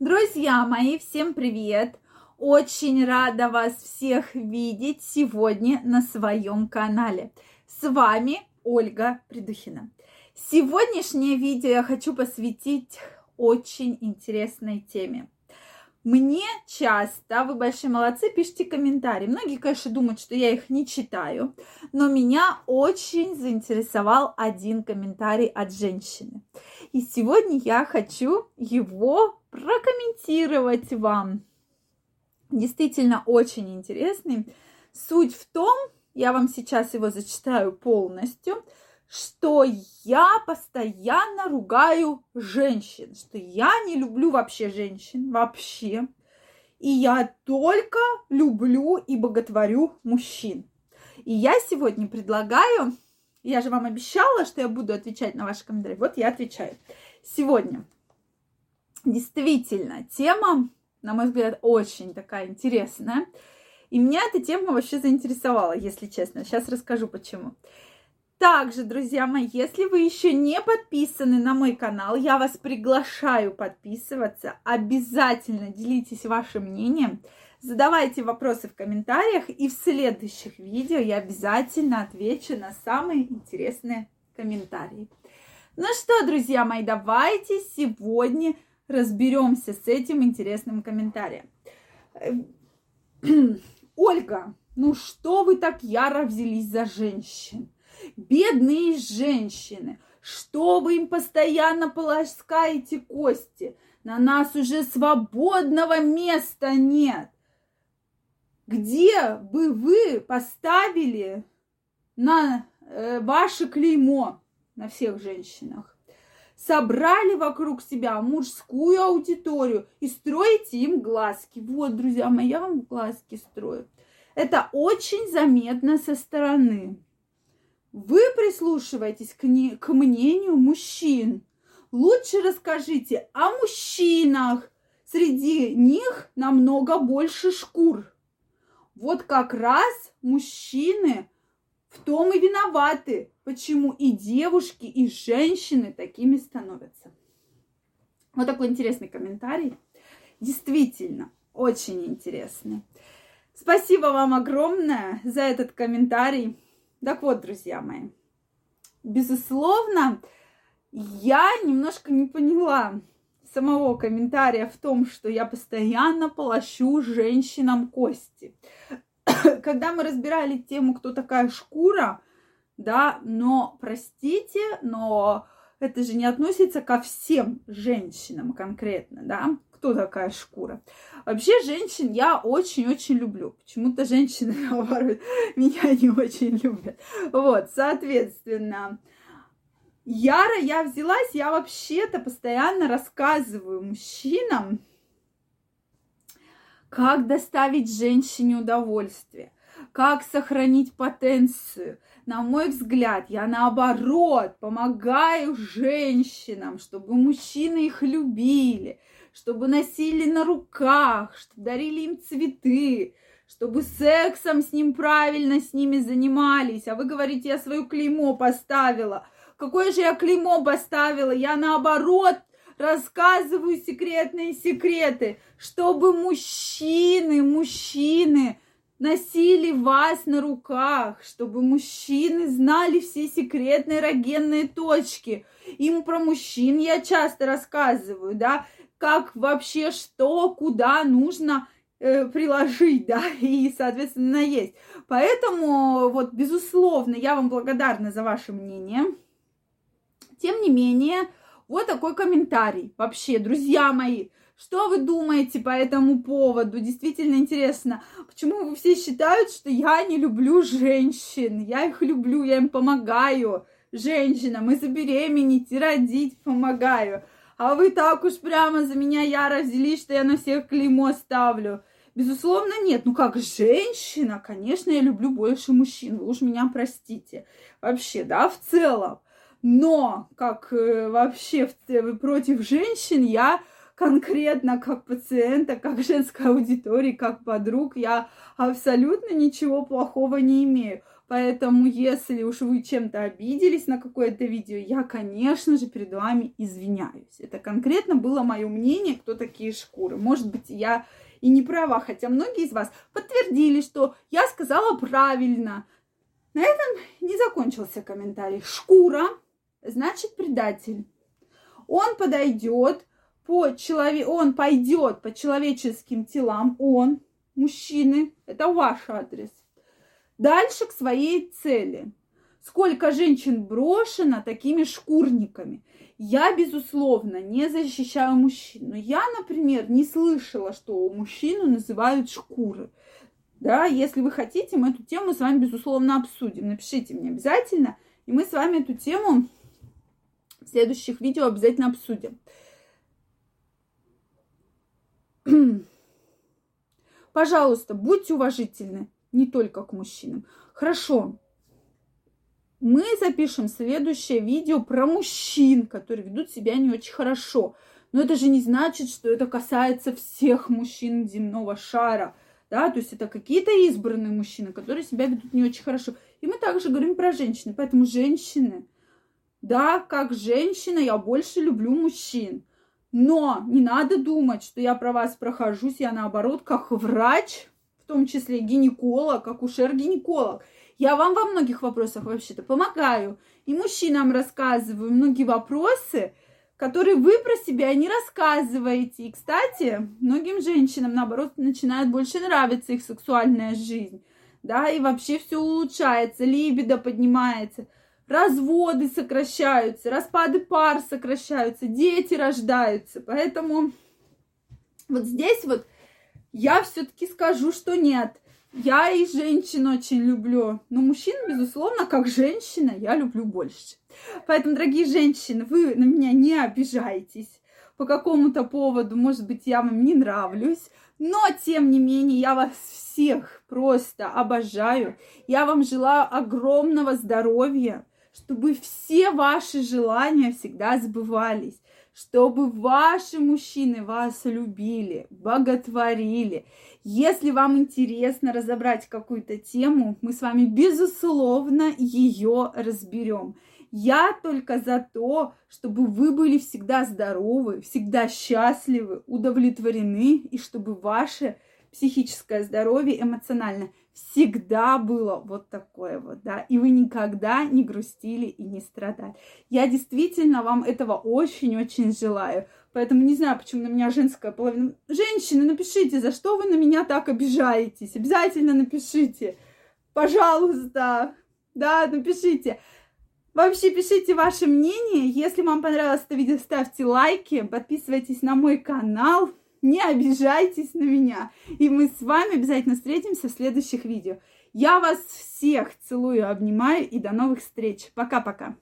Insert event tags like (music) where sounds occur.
Друзья мои, всем привет! Очень рада вас всех видеть сегодня на своем канале. С вами Ольга Придухина. Сегодняшнее видео я хочу посвятить очень интересной теме. Мне часто, вы большие молодцы, пишите комментарии. Многие, конечно, думают, что я их не читаю, но меня очень заинтересовал один комментарий от женщины. И сегодня я хочу его прокомментировать вам. Действительно очень интересный. Суть в том, я вам сейчас его зачитаю полностью, что я постоянно ругаю женщин, что я не люблю вообще женщин, вообще. И я только люблю и боготворю мужчин. И я сегодня предлагаю, я же вам обещала, что я буду отвечать на ваши комментарии. Вот я отвечаю. Сегодня действительно тема, на мой взгляд, очень такая интересная. И меня эта тема вообще заинтересовала, если честно. Сейчас расскажу почему. Также, друзья мои, если вы еще не подписаны на мой канал, я вас приглашаю подписываться. Обязательно делитесь вашим мнением, задавайте вопросы в комментариях, и в следующих видео я обязательно отвечу на самые интересные комментарии. Ну что, друзья мои, давайте сегодня разберемся с этим интересным комментарием. (clears throat) Ольга, ну что вы так яро взялись за женщин? Бедные женщины, что вы им постоянно полоскаете кости? На нас уже свободного места нет. Где бы вы поставили на э, ваше клеймо на всех женщинах? Собрали вокруг себя мужскую аудиторию и строите им глазки. Вот, друзья мои, я вам глазки строю. Это очень заметно со стороны. Вы прислушиваетесь к, не, к мнению мужчин. Лучше расскажите о мужчинах. Среди них намного больше шкур. Вот как раз мужчины в том и виноваты, почему и девушки, и женщины такими становятся. Вот такой интересный комментарий. Действительно, очень интересный. Спасибо вам огромное за этот комментарий. Так вот, друзья мои, безусловно, я немножко не поняла самого комментария в том, что я постоянно полощу женщинам кости. (laughs) Когда мы разбирали тему, кто такая шкура, да, но, простите, но это же не относится ко всем женщинам конкретно, да, кто такая шкура. Вообще женщин я очень-очень люблю. Почему-то женщины, (laughs) наоборот, меня не очень любят. Вот, соответственно, Яра я взялась, я вообще-то постоянно рассказываю мужчинам, как доставить женщине удовольствие, как сохранить потенцию. На мой взгляд, я наоборот помогаю женщинам, чтобы мужчины их любили, чтобы носили на руках, чтобы дарили им цветы, чтобы сексом с ним правильно с ними занимались. А вы говорите, я свое клеймо поставила. Какое же я клеймо поставила? Я наоборот рассказываю секретные секреты, чтобы мужчины, мужчины носили вас на руках, чтобы мужчины знали все секретные эрогенные точки. Им про мужчин я часто рассказываю, да, как вообще что, куда нужно э, приложить, да, (laughs) и, соответственно, есть. Поэтому, вот, безусловно, я вам благодарна за ваше мнение. Тем не менее, вот такой комментарий. Вообще, друзья мои, что вы думаете по этому поводу? Действительно интересно, почему вы все считают, что я не люблю женщин? Я их люблю, я им помогаю женщинам и забеременеть, и родить помогаю. А вы так уж прямо за меня яро взялись, что я на всех клеймо ставлю. Безусловно, нет. Ну как женщина, конечно, я люблю больше мужчин. Вы уж меня простите. Вообще, да, в целом. Но как э, вообще в, против женщин я конкретно как пациента, как женской аудитории, как подруг, я абсолютно ничего плохого не имею. Поэтому, если уж вы чем-то обиделись на какое-то видео, я, конечно же, перед вами извиняюсь. Это конкретно было мое мнение, кто такие шкуры. Может быть, я и не права, хотя многие из вас подтвердили, что я сказала правильно. На этом не закончился комментарий. Шкура значит предатель. Он подойдет по человек, он пойдет по человеческим телам, он, мужчины, это ваш адрес дальше к своей цели. Сколько женщин брошено такими шкурниками. Я, безусловно, не защищаю мужчин. Но я, например, не слышала, что мужчину называют шкуры. Да, если вы хотите, мы эту тему с вами, безусловно, обсудим. Напишите мне обязательно, и мы с вами эту тему в следующих видео обязательно обсудим. (clears throat) Пожалуйста, будьте уважительны не только к мужчинам. Хорошо. Мы запишем следующее видео про мужчин, которые ведут себя не очень хорошо. Но это же не значит, что это касается всех мужчин земного шара. Да, то есть это какие-то избранные мужчины, которые себя ведут не очень хорошо. И мы также говорим про женщины. Поэтому женщины, да, как женщина я больше люблю мужчин. Но не надо думать, что я про вас прохожусь, я наоборот, как врач, в том числе гинеколог, акушер-гинеколог. Я вам во многих вопросах вообще-то помогаю. И мужчинам рассказываю многие вопросы, которые вы про себя не рассказываете. И, кстати, многим женщинам, наоборот, начинает больше нравиться их сексуальная жизнь. Да, и вообще все улучшается, либидо поднимается, разводы сокращаются, распады пар сокращаются, дети рождаются. Поэтому вот здесь вот я все-таки скажу, что нет. Я и женщин очень люблю. Но мужчин, безусловно, как женщина, я люблю больше. Поэтому, дорогие женщины, вы на меня не обижайтесь. По какому-то поводу, может быть, я вам не нравлюсь. Но, тем не менее, я вас всех просто обожаю. Я вам желаю огромного здоровья, чтобы все ваши желания всегда сбывались чтобы ваши мужчины вас любили, боготворили. Если вам интересно разобрать какую-то тему, мы с вами, безусловно, ее разберем. Я только за то, чтобы вы были всегда здоровы, всегда счастливы, удовлетворены, и чтобы ваше психическое здоровье эмоционально всегда было вот такое вот, да, и вы никогда не грустили и не страдали. Я действительно вам этого очень-очень желаю. Поэтому не знаю, почему на меня женская половина. Женщины, напишите, за что вы на меня так обижаетесь. Обязательно напишите. Пожалуйста. Да, напишите. Вообще пишите ваше мнение. Если вам понравилось это видео, ставьте лайки, подписывайтесь на мой канал не обижайтесь на меня. И мы с вами обязательно встретимся в следующих видео. Я вас всех целую, обнимаю и до новых встреч. Пока-пока.